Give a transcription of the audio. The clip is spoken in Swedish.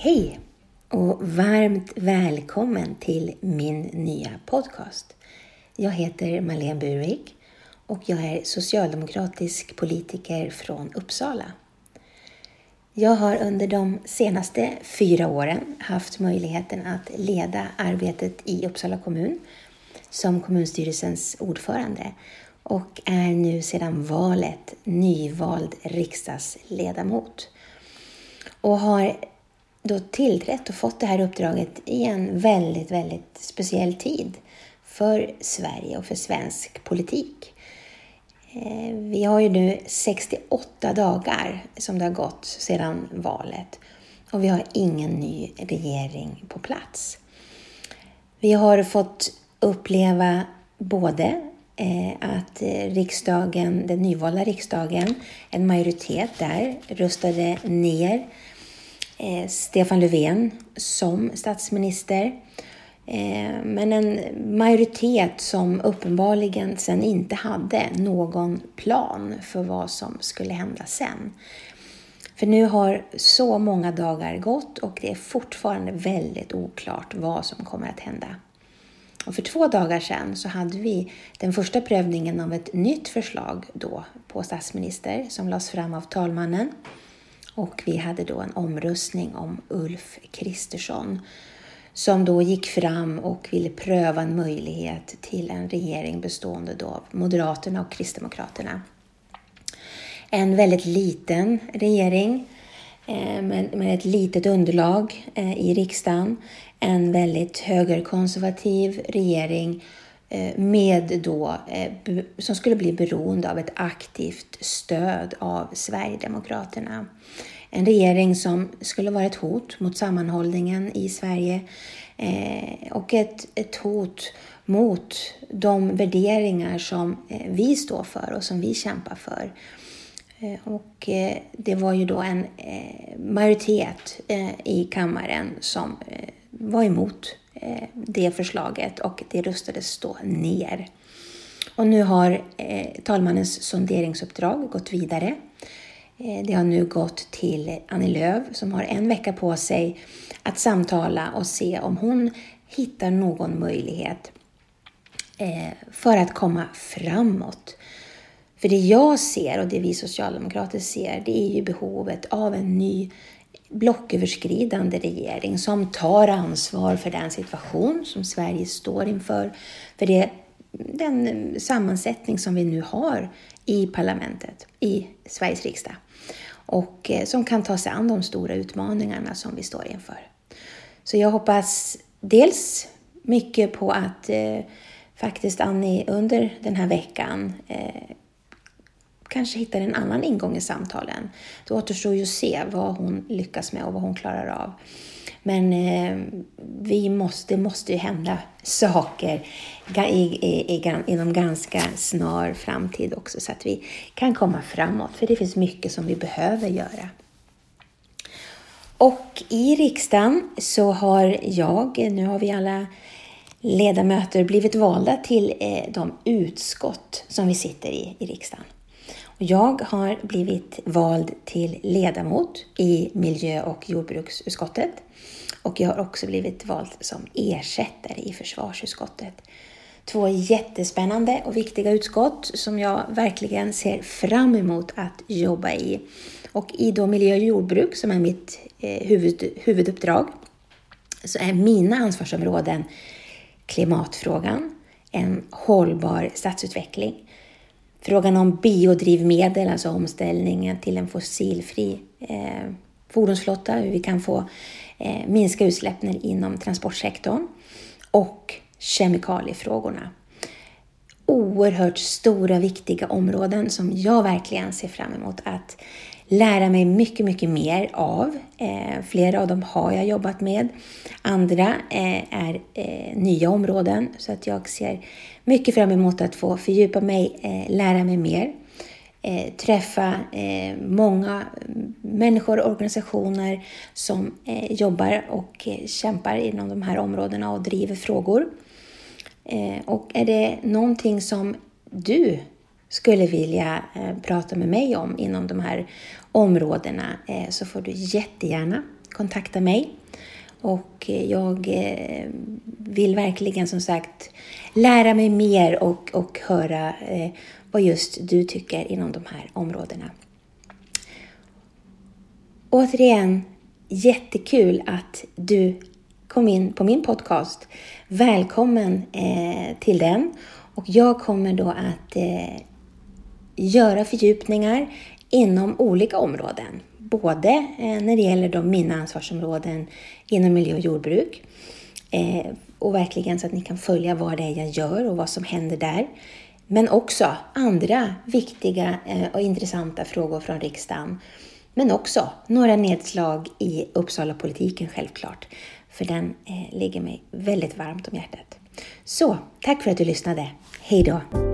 Hej och varmt välkommen till min nya podcast. Jag heter Marlene Burwig och jag är socialdemokratisk politiker från Uppsala. Jag har under de senaste fyra åren haft möjligheten att leda arbetet i Uppsala kommun som kommunstyrelsens ordförande och är nu sedan valet nyvald riksdagsledamot. Och har då tillträtt och fått det här uppdraget i en väldigt, väldigt speciell tid för Sverige och för svensk politik. Eh, vi har ju nu 68 dagar som det har gått sedan valet och vi har ingen ny regering på plats. Vi har fått uppleva både eh, att riksdagen, den nyvalda riksdagen, en majoritet där röstade ner Eh, Stefan Löfven som statsminister. Eh, men en majoritet som uppenbarligen sen inte hade någon plan för vad som skulle hända sen. För nu har så många dagar gått och det är fortfarande väldigt oklart vad som kommer att hända. Och för två dagar sedan så hade vi den första prövningen av ett nytt förslag då på statsminister som lades fram av talmannen. Och vi hade då en omröstning om Ulf Kristersson som då gick fram och ville pröva en möjlighet till en regering bestående då av Moderaterna och Kristdemokraterna. En väldigt liten regering eh, med ett litet underlag eh, i riksdagen. En väldigt högerkonservativ regering Eh, med då, eh, som skulle bli beroende av ett aktivt stöd av Sverigedemokraterna. En regering som skulle vara ett hot mot sammanhållningen i Sverige eh, och ett, ett hot mot de värderingar som vi står för och som vi kämpar för. Och det var ju då en majoritet i kammaren som var emot Eh, det förslaget och det röstades då ner. Och nu har eh, talmannens sonderingsuppdrag gått vidare eh, det har nu gått till Annie Lööf som har en vecka på sig att samtala och se om hon hittar någon möjlighet för att komma framåt. För det jag ser och det vi socialdemokrater ser, det är ju behovet av en ny blocköverskridande regering som tar ansvar för den situation som Sverige står inför. För det, den sammansättning som vi nu har i parlamentet, i Sveriges riksdag och eh, som kan ta sig an de stora utmaningarna som vi står inför. Så jag hoppas dels mycket på att eh, faktiskt Annie under den här veckan eh, kanske hittar en annan ingång i samtalen. Det återstår ju att se vad hon lyckas med och vad hon klarar av. Men eh, vi måste, det måste ju hända saker i, i, i, inom ganska snar framtid också så att vi kan komma framåt. För det finns mycket som vi behöver göra. Och i riksdagen så har jag, nu har vi alla ledamöter blivit valda till eh, de utskott som vi sitter i i riksdagen. Jag har blivit vald till ledamot i miljö och jordbruksutskottet och jag har också blivit vald som ersättare i försvarsutskottet. Två jättespännande och viktiga utskott som jag verkligen ser fram emot att jobba i. Och i då miljö och jordbruk, som är mitt eh, huvud, huvuduppdrag, så är mina ansvarsområden klimatfrågan, en hållbar stadsutveckling, frågan om biodrivmedel, alltså omställningen till en fossilfri eh, fordonsflotta, hur vi kan få eh, minska utsläppen inom transportsektorn och kemikaliefrågorna. Oerhört stora, viktiga områden som jag verkligen ser fram emot att lära mig mycket, mycket mer av. Eh, flera av dem har jag jobbat med. Andra eh, är eh, nya områden så att jag ser mycket fram emot att få fördjupa mig, eh, lära mig mer. Eh, träffa eh, många mm, människor och organisationer som eh, jobbar och eh, kämpar inom de här områdena och driver frågor. Eh, och är det någonting som du skulle vilja eh, prata med mig om inom de här områdena eh, så får du jättegärna kontakta mig. Och eh, jag vill verkligen som sagt lära mig mer och, och höra vad just du tycker inom de här områdena. Återigen, jättekul att du kom in på min podcast. Välkommen till den. Och jag kommer då att göra fördjupningar inom olika områden. Både eh, när det gäller de mina ansvarsområden inom miljö och jordbruk eh, och verkligen så att ni kan följa vad det är jag gör och vad som händer där. Men också andra viktiga eh, och intressanta frågor från riksdagen. Men också några nedslag i Uppsala-politiken självklart, för den ligger mig väldigt varmt om hjärtat. Så, tack för att du lyssnade. Hej då!